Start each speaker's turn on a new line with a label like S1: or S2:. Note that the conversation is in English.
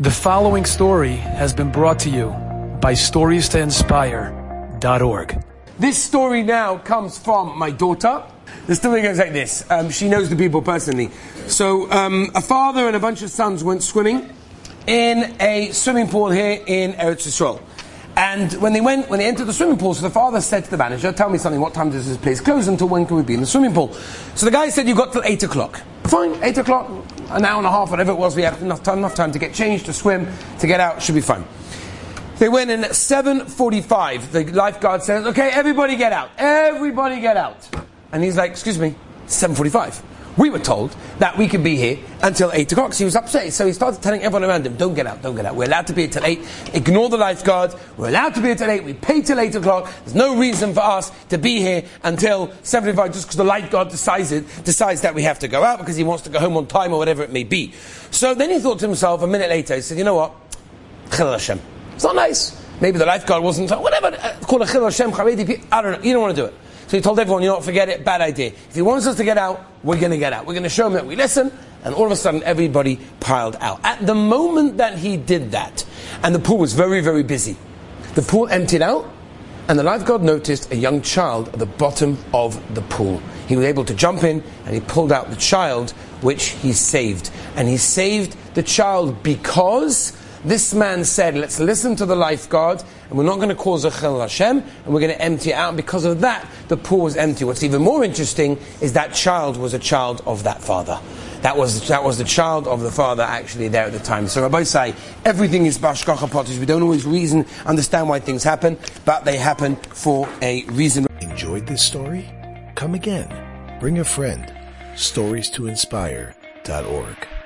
S1: The following story has been brought to you by StoriesToInspire.org.
S2: This story now comes from my daughter. The story goes like this. Um, she knows the people personally. So, um, a father and a bunch of sons went swimming in a swimming pool here in Eretz Yisrael. And when they went, when they entered the swimming pool, so the father said to the manager, "Tell me something. What time does this place close? Until when can we be in the swimming pool?" So the guy said, "You got till eight o'clock." Fine, eight o'clock, an hour and a half, whatever it was. We have enough time, enough time to get changed, to swim, to get out. Should be fine. They went in at 7.45. The lifeguard says, okay, everybody get out. Everybody get out. And he's like, excuse me, 7.45. We were told that we could be here until 8 o'clock. So he was upset. So he started telling everyone around him, don't get out, don't get out. We're allowed to be here till 8. Ignore the lifeguards. We're allowed to be here till 8. We pay till 8 o'clock. There's no reason for us to be here until 7.45 just because the lifeguard decides, it, decides that we have to go out because he wants to go home on time or whatever it may be. So then he thought to himself, a minute later, he said, you know what? It's not nice. Maybe the lifeguard wasn't, whatever, uh, call Chil Hashem, I don't know. You don't want to do it. So he told everyone, you know forget it, bad idea. If he wants us to get out, we're going to get out. We're going to show him that we listen, and all of a sudden everybody piled out. At the moment that he did that, and the pool was very, very busy, the pool emptied out, and the lifeguard noticed a young child at the bottom of the pool. He was able to jump in, and he pulled out the child, which he saved. And he saved the child because this man said, let's listen to the lifeguard, and we're not going to cause a chil Hashem, and we're going to empty it out. Because of that, the pool was empty. What's even more interesting is that child was a child of that father. That was, that was the child of the father actually there at the time. So Rabbi say, everything is b'hashgacha pratis. We don't always reason, understand why things happen, but they happen for a reason.
S3: Enjoyed this story? Come again. Bring a friend. Stories to inspire.org.